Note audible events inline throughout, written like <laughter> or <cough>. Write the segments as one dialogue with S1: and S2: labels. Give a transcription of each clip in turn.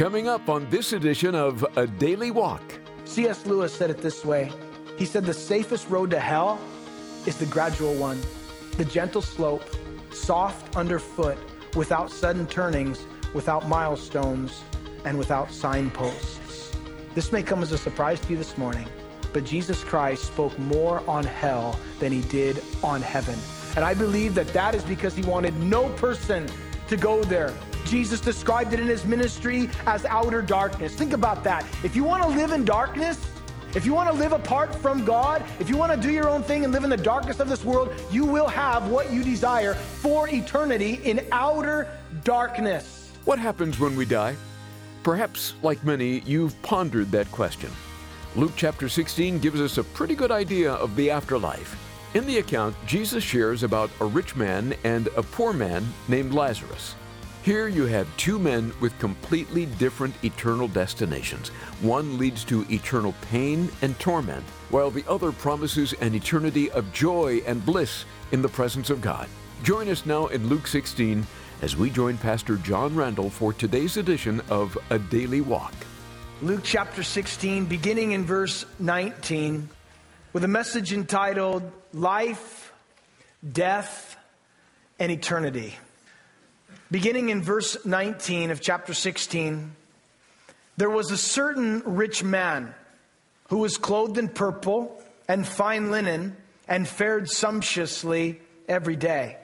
S1: Coming up on this edition of A Daily Walk.
S2: C.S. Lewis said it this way He said, The safest road to hell is the gradual one, the gentle slope, soft underfoot, without sudden turnings, without milestones, and without signposts. This may come as a surprise to you this morning, but Jesus Christ spoke more on hell than he did on heaven. And I believe that that is because he wanted no person to go there. Jesus described it in his ministry as outer darkness. Think about that. If you want to live in darkness, if you want to live apart from God, if you want to do your own thing and live in the darkness of this world, you will have what you desire for eternity in outer darkness.
S1: What happens when we die? Perhaps, like many, you've pondered that question. Luke chapter 16 gives us a pretty good idea of the afterlife. In the account, Jesus shares about a rich man and a poor man named Lazarus. Here you have two men with completely different eternal destinations. One leads to eternal pain and torment, while the other promises an eternity of joy and bliss in the presence of God. Join us now in Luke 16 as we join Pastor John Randall for today's edition of A Daily Walk.
S2: Luke chapter 16, beginning in verse 19, with a message entitled Life, Death, and Eternity. Beginning in verse 19 of chapter 16, there was a certain rich man who was clothed in purple and fine linen and fared sumptuously every day.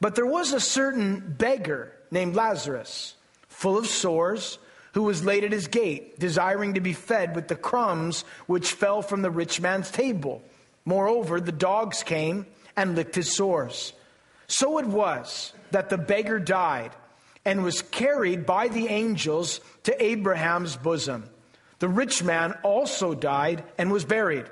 S2: But there was a certain beggar named Lazarus, full of sores, who was laid at his gate, desiring to be fed with the crumbs which fell from the rich man's table. Moreover, the dogs came and licked his sores. So it was that the beggar died and was carried by the angels to Abraham's bosom. The rich man also died and was buried.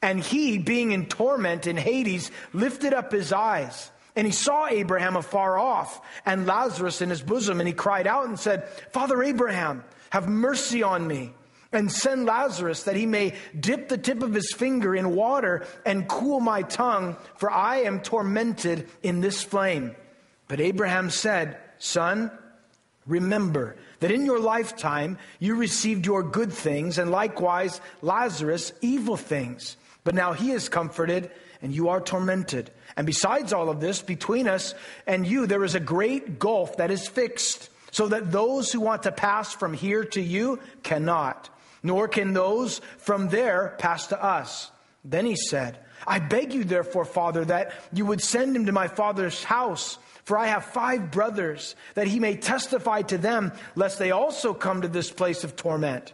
S2: And he, being in torment in Hades, lifted up his eyes. And he saw Abraham afar off and Lazarus in his bosom. And he cried out and said, Father Abraham, have mercy on me and send Lazarus that he may dip the tip of his finger in water and cool my tongue, for I am tormented in this flame. But Abraham said, Son, remember that in your lifetime you received your good things, and likewise Lazarus evil things. But now he is comforted, and you are tormented. And besides all of this, between us and you, there is a great gulf that is fixed, so that those who want to pass from here to you cannot nor can those from there pass to us. Then he said, I beg you, therefore, Father, that you would send him to my father's house, for I have five brothers, that he may testify to them, lest they also come to this place of torment.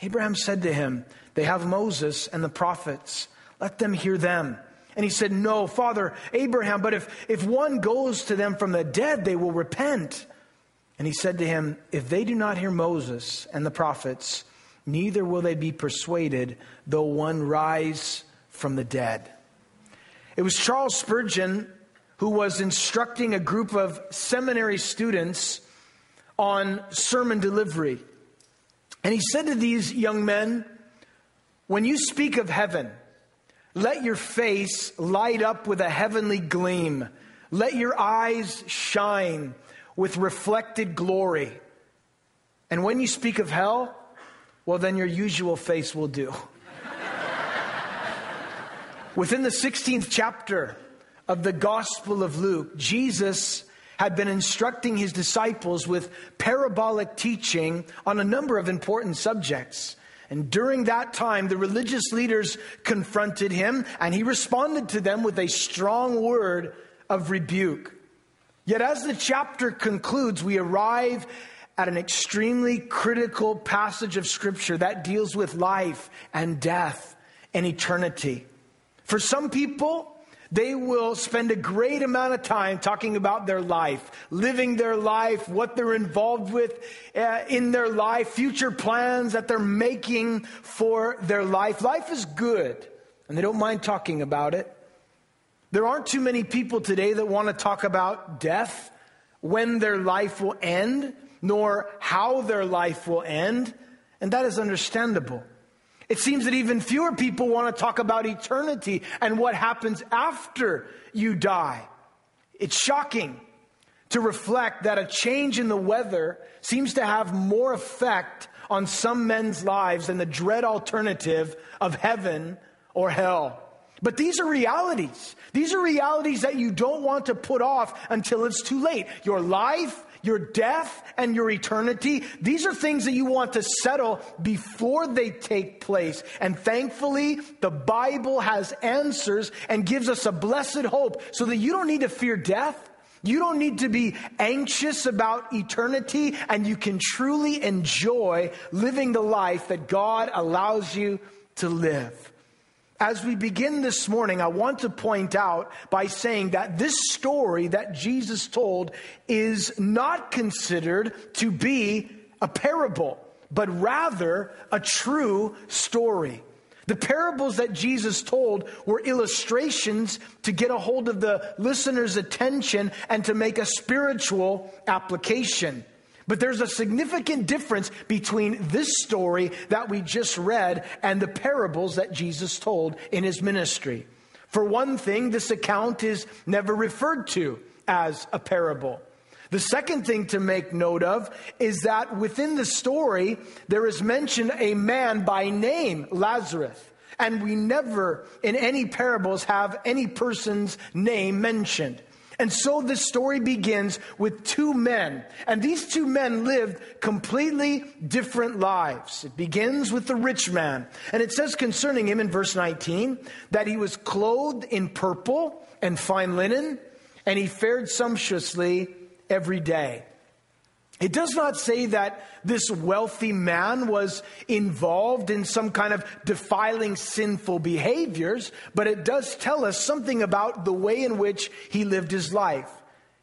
S2: Abraham said to him, They have Moses and the prophets. Let them hear them. And he said, No, Father Abraham, but if, if one goes to them from the dead, they will repent. And he said to him, If they do not hear Moses and the prophets, neither will they be persuaded, though one rise from the dead. It was Charles Spurgeon who was instructing a group of seminary students on sermon delivery. And he said to these young men, When you speak of heaven, let your face light up with a heavenly gleam. Let your eyes shine with reflected glory. And when you speak of hell, well, then your usual face will do. <laughs> Within the 16th chapter of the Gospel of Luke, Jesus had been instructing his disciples with parabolic teaching on a number of important subjects. And during that time, the religious leaders confronted him, and he responded to them with a strong word of rebuke. Yet, as the chapter concludes, we arrive at an extremely critical passage of Scripture that deals with life and death and eternity. For some people, they will spend a great amount of time talking about their life, living their life, what they're involved with uh, in their life, future plans that they're making for their life. Life is good, and they don't mind talking about it. There aren't too many people today that want to talk about death, when their life will end nor how their life will end, and that is understandable. It seems that even fewer people want to talk about eternity and what happens after you die. It's shocking to reflect that a change in the weather seems to have more effect on some men's lives than the dread alternative of heaven or hell. But these are realities. These are realities that you don't want to put off until it's too late. Your life, your death, and your eternity, these are things that you want to settle before they take place. And thankfully, the Bible has answers and gives us a blessed hope so that you don't need to fear death. You don't need to be anxious about eternity, and you can truly enjoy living the life that God allows you to live. As we begin this morning, I want to point out by saying that this story that Jesus told is not considered to be a parable, but rather a true story. The parables that Jesus told were illustrations to get a hold of the listener's attention and to make a spiritual application. But there's a significant difference between this story that we just read and the parables that Jesus told in his ministry. For one thing, this account is never referred to as a parable. The second thing to make note of is that within the story, there is mentioned a man by name, Lazarus. And we never, in any parables, have any person's name mentioned. And so this story begins with two men. And these two men lived completely different lives. It begins with the rich man. And it says concerning him in verse 19 that he was clothed in purple and fine linen, and he fared sumptuously every day. It does not say that this wealthy man was involved in some kind of defiling sinful behaviors, but it does tell us something about the way in which he lived his life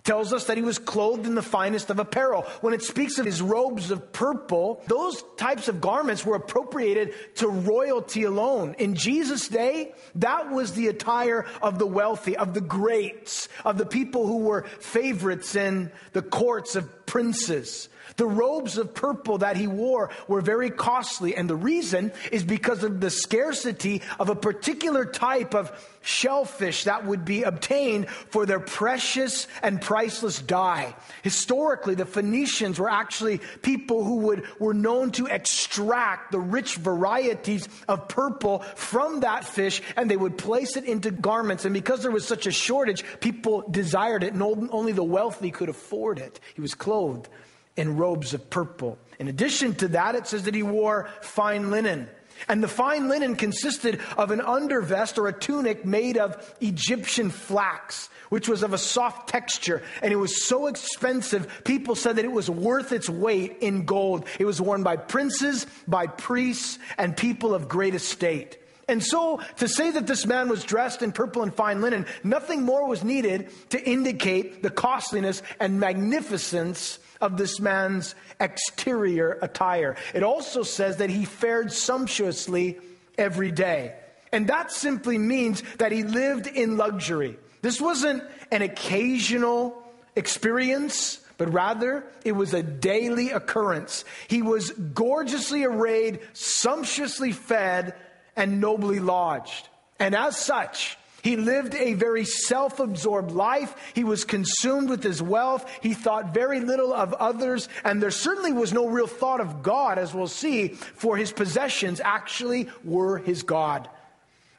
S2: tells us that he was clothed in the finest of apparel. When it speaks of his robes of purple, those types of garments were appropriated to royalty alone. In Jesus' day, that was the attire of the wealthy, of the greats, of the people who were favorites in the courts of princes. The robes of purple that he wore were very costly, and the reason is because of the scarcity of a particular type of shellfish that would be obtained for their precious and priceless dye. Historically, the Phoenicians were actually people who would, were known to extract the rich varieties of purple from that fish, and they would place it into garments. And because there was such a shortage, people desired it, and only the wealthy could afford it. He was clothed in robes of purple. In addition to that, it says that he wore fine linen. And the fine linen consisted of an undervest or a tunic made of Egyptian flax, which was of a soft texture. And it was so expensive, people said that it was worth its weight in gold. It was worn by princes, by priests, and people of great estate. And so, to say that this man was dressed in purple and fine linen, nothing more was needed to indicate the costliness and magnificence of this man's exterior attire. It also says that he fared sumptuously every day. And that simply means that he lived in luxury. This wasn't an occasional experience, but rather it was a daily occurrence. He was gorgeously arrayed, sumptuously fed, and nobly lodged. And as such, he lived a very self absorbed life. He was consumed with his wealth. He thought very little of others. And there certainly was no real thought of God, as we'll see, for his possessions actually were his God.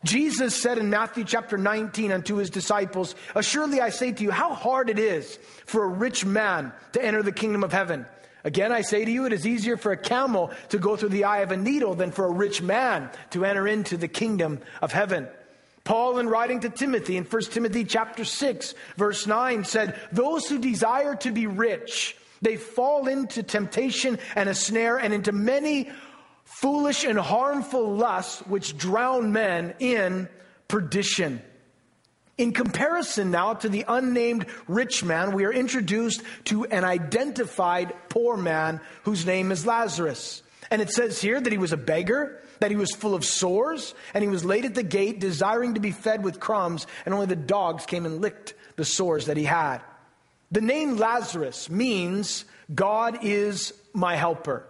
S2: Jesus said in Matthew chapter 19 unto his disciples, Assuredly I say to you, how hard it is for a rich man to enter the kingdom of heaven. Again, I say to you, it is easier for a camel to go through the eye of a needle than for a rich man to enter into the kingdom of heaven. Paul, in writing to Timothy in 1 Timothy chapter 6, verse 9, said, Those who desire to be rich, they fall into temptation and a snare and into many foolish and harmful lusts which drown men in perdition. In comparison now to the unnamed rich man, we are introduced to an identified poor man whose name is Lazarus. And it says here that he was a beggar that he was full of sores, and he was laid at the gate, desiring to be fed with crumbs, and only the dogs came and licked the sores that he had. The name Lazarus means God is my helper.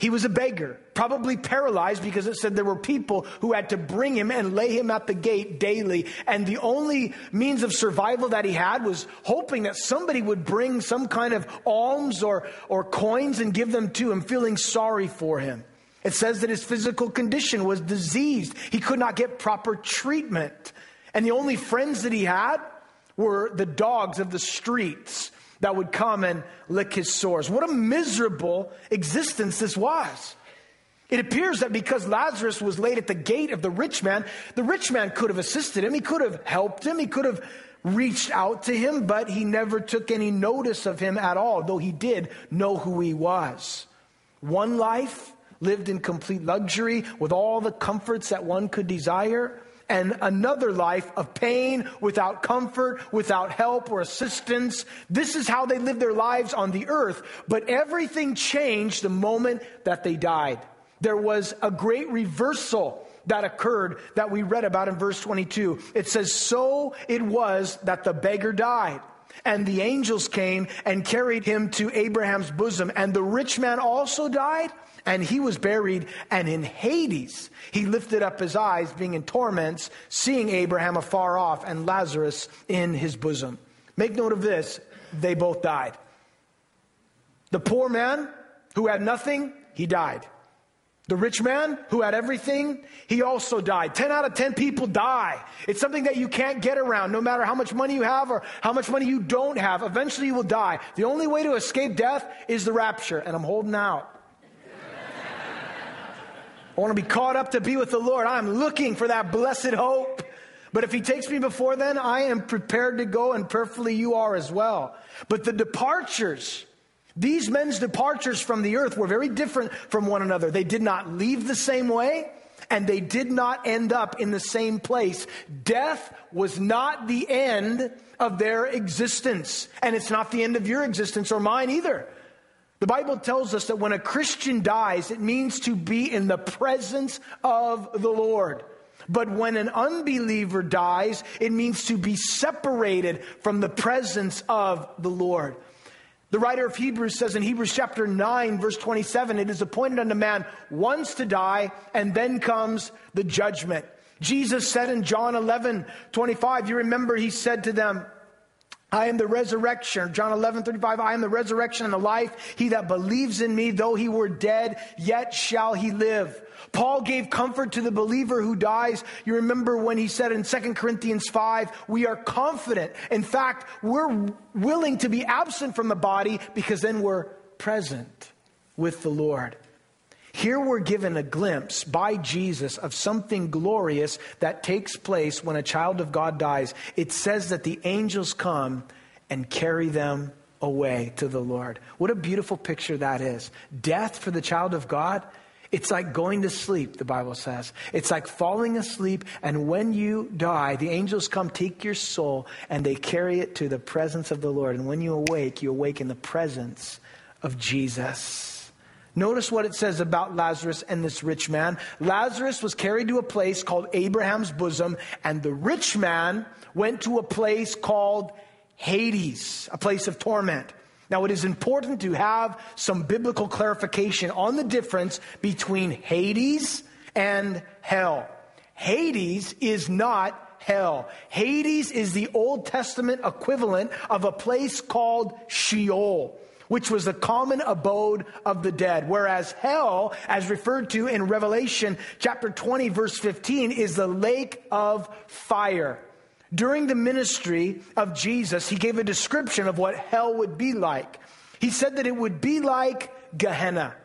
S2: He was a beggar, probably paralyzed because it said there were people who had to bring him and lay him at the gate daily. And the only means of survival that he had was hoping that somebody would bring some kind of alms or, or coins and give them to him, feeling sorry for him. It says that his physical condition was diseased. He could not get proper treatment. And the only friends that he had were the dogs of the streets that would come and lick his sores. What a miserable existence this was. It appears that because Lazarus was laid at the gate of the rich man, the rich man could have assisted him. He could have helped him. He could have reached out to him, but he never took any notice of him at all, though he did know who he was. One life lived in complete luxury with all the comforts that one could desire and another life of pain without comfort, without help or assistance. This is how they lived their lives on the earth. But everything changed the moment that they died. There was a great reversal that occurred that we read about in verse 22. It says, So it was that the beggar died. And the angels came and carried him to Abraham's bosom. And the rich man also died and he was buried, and in Hades he lifted up his eyes, being in torments, seeing Abraham afar off and Lazarus in his bosom. Make note of this they both died. The poor man who had nothing, he died. The rich man who had everything, he also died. 10 out of 10 people die. It's something that you can't get around. No matter how much money you have or how much money you don't have, eventually you will die. The only way to escape death is the rapture, and I'm holding out. I want to be caught up to be with the Lord. I'm looking for that blessed hope. But if he takes me before then, I am prepared to go, and perfectly you are as well. But the departures, these men's departures from the earth were very different from one another. They did not leave the same way, and they did not end up in the same place. Death was not the end of their existence, and it's not the end of your existence or mine either. The Bible tells us that when a Christian dies, it means to be in the presence of the Lord. But when an unbeliever dies, it means to be separated from the presence of the Lord. The writer of Hebrews says in Hebrews chapter 9, verse 27, it is appointed unto man once to die, and then comes the judgment. Jesus said in John 11, 25, you remember he said to them, I am the resurrection. John 11, 35. I am the resurrection and the life. He that believes in me, though he were dead, yet shall he live. Paul gave comfort to the believer who dies. You remember when he said in 2 Corinthians 5, we are confident. In fact, we're willing to be absent from the body because then we're present with the Lord. Here we're given a glimpse by Jesus of something glorious that takes place when a child of God dies. It says that the angels come and carry them away to the Lord. What a beautiful picture that is. Death for the child of God. It's like going to sleep, the Bible says. It's like falling asleep, and when you die, the angels come take your soul and they carry it to the presence of the Lord. And when you awake, you awake in the presence of Jesus. Notice what it says about Lazarus and this rich man. Lazarus was carried to a place called Abraham's bosom, and the rich man went to a place called Hades, a place of torment. Now, it is important to have some biblical clarification on the difference between Hades and hell. Hades is not hell. Hades is the Old Testament equivalent of a place called Sheol which was the common abode of the dead. Whereas hell, as referred to in Revelation chapter 20, verse 15, is the lake of fire. During the ministry of Jesus, he gave a description of what hell would be like. He said that it would be like Gehenna.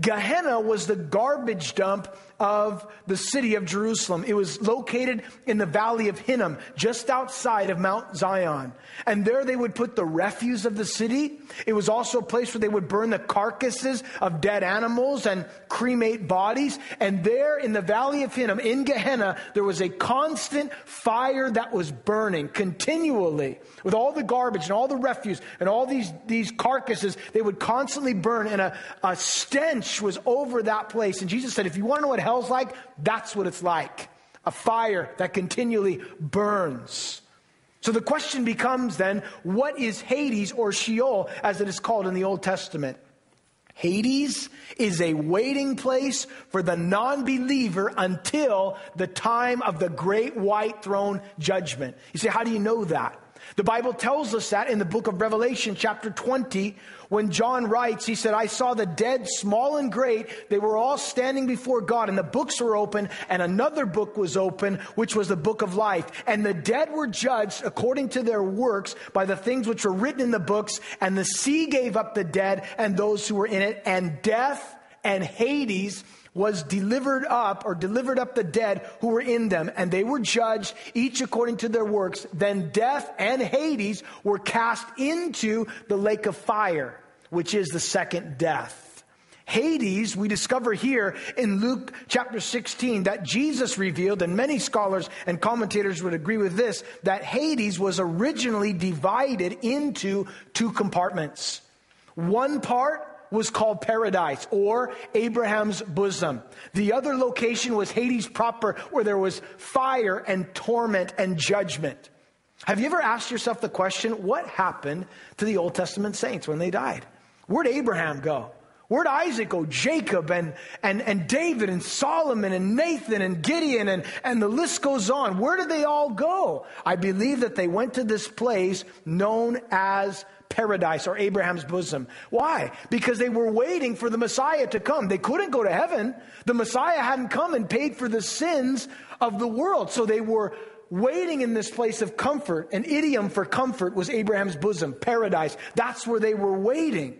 S2: Gehenna was the garbage dump of the city of Jerusalem. It was located in the valley of Hinnom, just outside of Mount Zion. And there they would put the refuse of the city. It was also a place where they would burn the carcasses of dead animals and cremate bodies. And there in the valley of Hinnom, in Gehenna, there was a constant fire that was burning continually with all the garbage and all the refuse and all these, these carcasses. They would constantly burn and a, a stench was over that place. And Jesus said, if you want to know what hell's like? That's what it's like. A fire that continually burns. So the question becomes then, what is Hades or Sheol as it is called in the Old Testament? Hades is a waiting place for the non believer until the time of the great white throne judgment. You say, how do you know that? The Bible tells us that in the book of Revelation, chapter 20, when John writes, he said, I saw the dead, small and great. They were all standing before God, and the books were open, and another book was open, which was the book of life. And the dead were judged according to their works by the things which were written in the books, and the sea gave up the dead and those who were in it, and death and Hades was delivered up or delivered up the dead who were in them, and they were judged each according to their works. Then death and Hades were cast into the lake of fire, which is the second death. Hades, we discover here in Luke chapter 16 that Jesus revealed, and many scholars and commentators would agree with this, that Hades was originally divided into two compartments. One part was called paradise or Abraham's bosom. The other location was Hades proper, where there was fire and torment and judgment. Have you ever asked yourself the question, what happened to the Old Testament saints when they died? Where'd Abraham go? Where'd Isaac go? Jacob and, and, and David and Solomon and Nathan and Gideon and, and the list goes on. Where did they all go? I believe that they went to this place known as paradise or Abraham's bosom. Why? Because they were waiting for the Messiah to come. They couldn't go to heaven. The Messiah hadn't come and paid for the sins of the world. So they were waiting in this place of comfort. An idiom for comfort was Abraham's bosom, paradise. That's where they were waiting.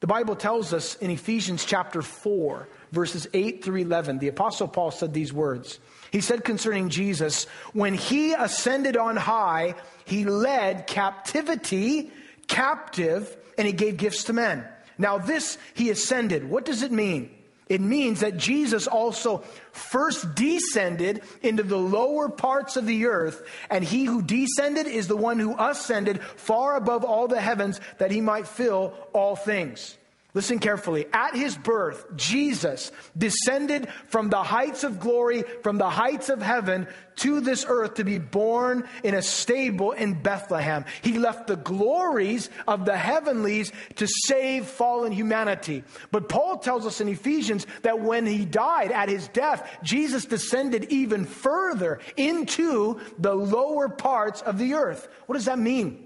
S2: The Bible tells us in Ephesians chapter 4, verses 8 through 11, the Apostle Paul said these words. He said concerning Jesus, when he ascended on high, he led captivity captive and he gave gifts to men. Now, this he ascended. What does it mean? It means that Jesus also first descended into the lower parts of the earth, and he who descended is the one who ascended far above all the heavens that he might fill all things. Listen carefully. At his birth, Jesus descended from the heights of glory, from the heights of heaven to this earth to be born in a stable in Bethlehem. He left the glories of the heavenlies to save fallen humanity. But Paul tells us in Ephesians that when he died at his death, Jesus descended even further into the lower parts of the earth. What does that mean?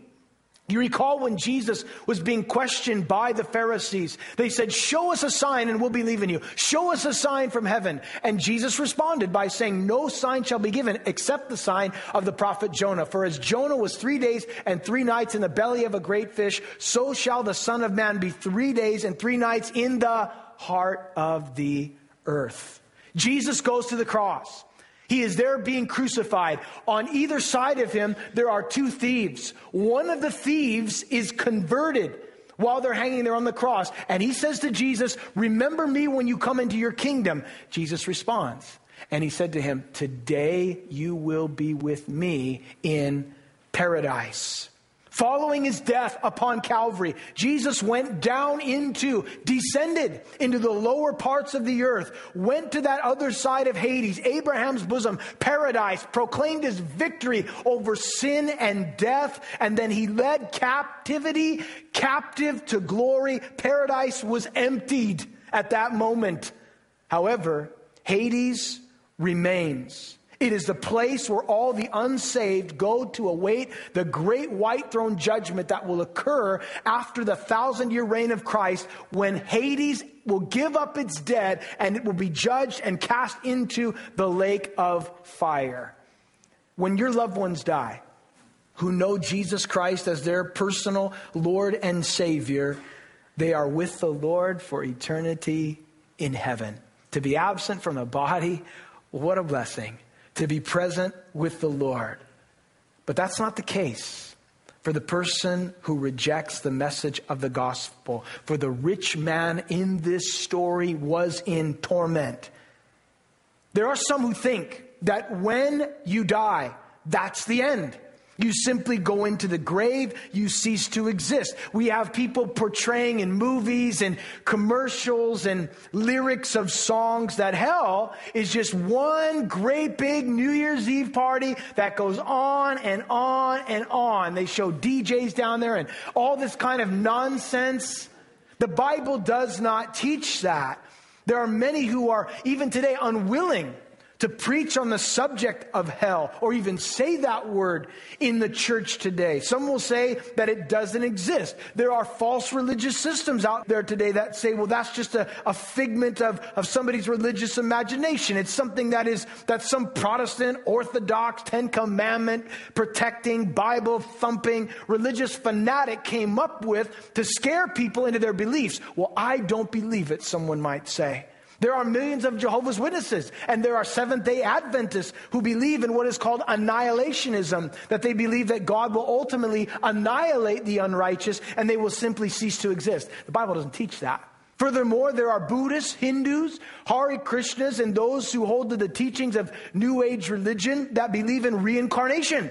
S2: You recall when Jesus was being questioned by the Pharisees, they said, Show us a sign and we'll believe in you. Show us a sign from heaven. And Jesus responded by saying, No sign shall be given except the sign of the prophet Jonah. For as Jonah was three days and three nights in the belly of a great fish, so shall the Son of Man be three days and three nights in the heart of the earth. Jesus goes to the cross. He is there being crucified. On either side of him, there are two thieves. One of the thieves is converted while they're hanging there on the cross. And he says to Jesus, Remember me when you come into your kingdom. Jesus responds, and he said to him, Today you will be with me in paradise. Following his death upon Calvary, Jesus went down into, descended into the lower parts of the earth, went to that other side of Hades, Abraham's bosom, paradise, proclaimed his victory over sin and death, and then he led captivity captive to glory. Paradise was emptied at that moment. However, Hades remains. It is the place where all the unsaved go to await the great white throne judgment that will occur after the thousand year reign of Christ when Hades will give up its dead and it will be judged and cast into the lake of fire. When your loved ones die, who know Jesus Christ as their personal Lord and Savior, they are with the Lord for eternity in heaven. To be absent from the body, what a blessing to be present with the Lord. But that's not the case for the person who rejects the message of the gospel. For the rich man in this story was in torment. There are some who think that when you die, that's the end. You simply go into the grave, you cease to exist. We have people portraying in movies and commercials and lyrics of songs that hell is just one great big New Year's Eve party that goes on and on and on. They show DJs down there and all this kind of nonsense. The Bible does not teach that. There are many who are, even today, unwilling to preach on the subject of hell or even say that word in the church today. Some will say that it doesn't exist. There are false religious systems out there today that say, well, that's just a, a figment of, of somebody's religious imagination. It's something that is, that some Protestant, Orthodox, Ten Commandment protecting, Bible thumping, religious fanatic came up with to scare people into their beliefs. Well, I don't believe it, someone might say. There are millions of Jehovah's Witnesses, and there are Seventh day Adventists who believe in what is called annihilationism, that they believe that God will ultimately annihilate the unrighteous and they will simply cease to exist. The Bible doesn't teach that. Furthermore, there are Buddhists, Hindus, Hare Krishnas, and those who hold to the teachings of New Age religion that believe in reincarnation.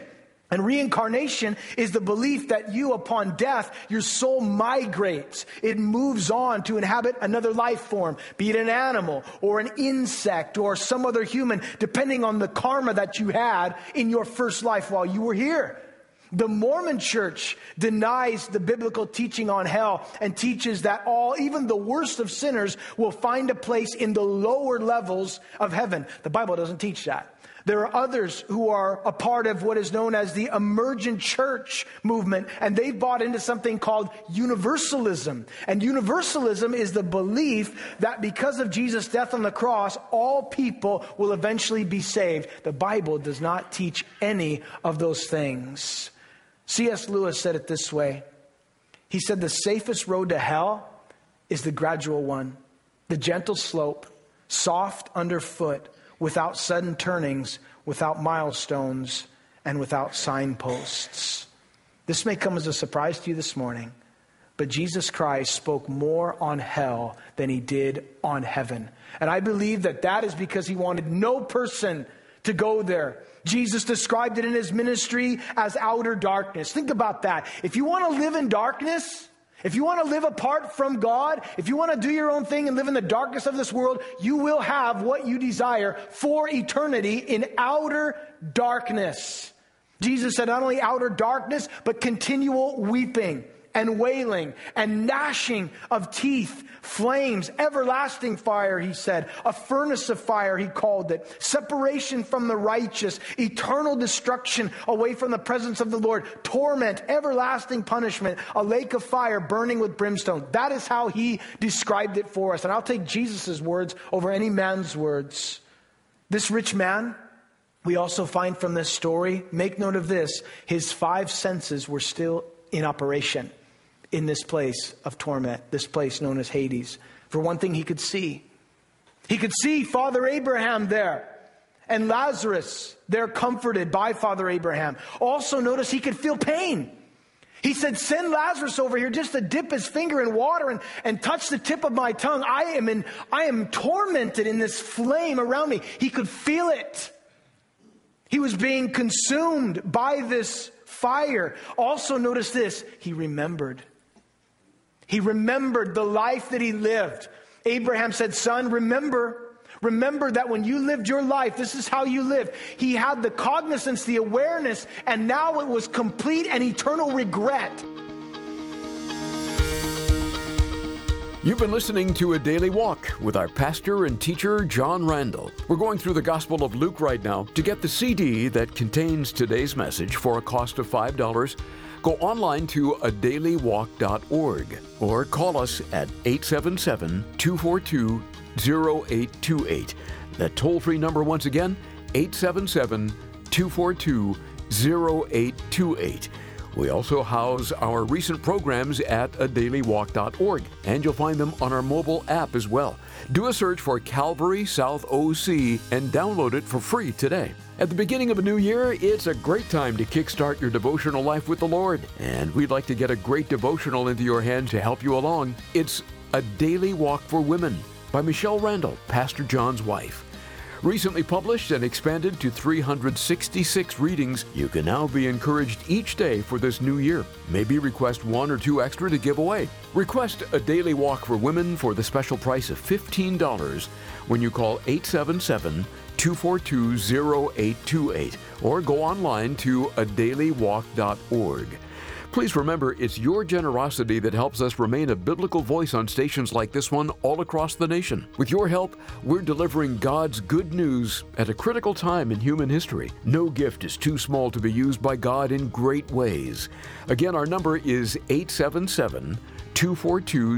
S2: And reincarnation is the belief that you, upon death, your soul migrates. It moves on to inhabit another life form, be it an animal or an insect or some other human, depending on the karma that you had in your first life while you were here. The Mormon church denies the biblical teaching on hell and teaches that all, even the worst of sinners, will find a place in the lower levels of heaven. The Bible doesn't teach that. There are others who are a part of what is known as the emergent church movement, and they've bought into something called universalism. And universalism is the belief that because of Jesus' death on the cross, all people will eventually be saved. The Bible does not teach any of those things. C.S. Lewis said it this way He said, The safest road to hell is the gradual one, the gentle slope, soft underfoot without sudden turnings, without milestones, and without signposts. This may come as a surprise to you this morning, but Jesus Christ spoke more on hell than he did on heaven. And I believe that that is because he wanted no person to go there. Jesus described it in his ministry as outer darkness. Think about that. If you want to live in darkness, if you want to live apart from God, if you want to do your own thing and live in the darkness of this world, you will have what you desire for eternity in outer darkness. Jesus said not only outer darkness, but continual weeping and wailing and gnashing of teeth, flames, everlasting fire, he said, a furnace of fire, he called it, separation from the righteous, eternal destruction away from the presence of the Lord, torment, everlasting punishment, a lake of fire burning with brimstone. That is how he described it for us. And I'll take Jesus' words over any man's words. This rich man, we also find from this story, make note of this, his five senses were still in operation in this place of torment, this place known as Hades. For one thing, he could see. He could see Father Abraham there and Lazarus there comforted by Father Abraham. Also, notice he could feel pain. He said, Send Lazarus over here just to dip his finger in water and, and touch the tip of my tongue. I am, in, I am tormented in this flame around me. He could feel it. He was being consumed by this fire. Also, notice this he remembered. He remembered the life that he lived. Abraham said, Son, remember. Remember that when you lived your life, this is how you lived. He had the cognizance, the awareness, and now it was complete and eternal regret.
S1: You've been listening to a daily walk with our pastor and teacher, John Randall. We're going through the Gospel of Luke right now. To get the CD that contains today's message for a cost of $5, Go online to adailywalk.org or call us at 877 242 0828. That toll free number, once again, 877 242 0828. We also house our recent programs at adailywalk.org, and you'll find them on our mobile app as well. Do a search for Calvary South OC and download it for free today. At the beginning of a new year, it's a great time to kickstart your devotional life with the Lord. And we'd like to get a great devotional into your hands to help you along. It's A Daily Walk for Women by Michelle Randall, Pastor John's wife. Recently published and expanded to 366 readings, you can now be encouraged each day for this new year. Maybe request one or two extra to give away. Request a daily walk for women for the special price of $15 when you call 877 242 0828 or go online to adailywalk.org. Please remember, it's your generosity that helps us remain a biblical voice on stations like this one all across the nation. With your help, we're delivering God's good news at a critical time in human history. No gift is too small to be used by God in great ways. Again, our number is 877 242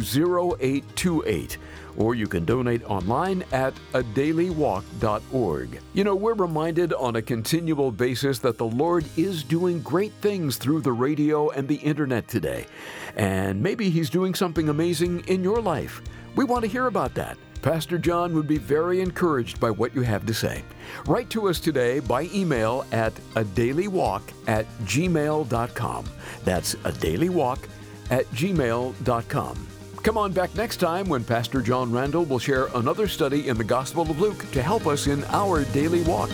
S1: 0828 or you can donate online at adailywalk.org. You know, we're reminded on a continual basis that the Lord is doing great things through the radio and the internet today. And maybe He's doing something amazing in your life. We want to hear about that. Pastor John would be very encouraged by what you have to say. Write to us today by email at a daily walk at gmail.com. That's a daily walk at gmail.com. Come on back next time when Pastor John Randall will share another study in the Gospel of Luke to help us in our daily walk.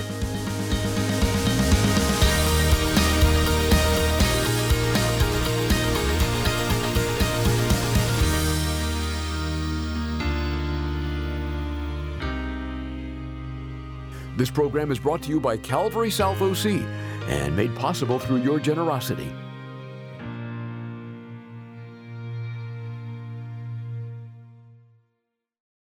S1: This program is brought to you by Calvary South OC and made possible through your generosity.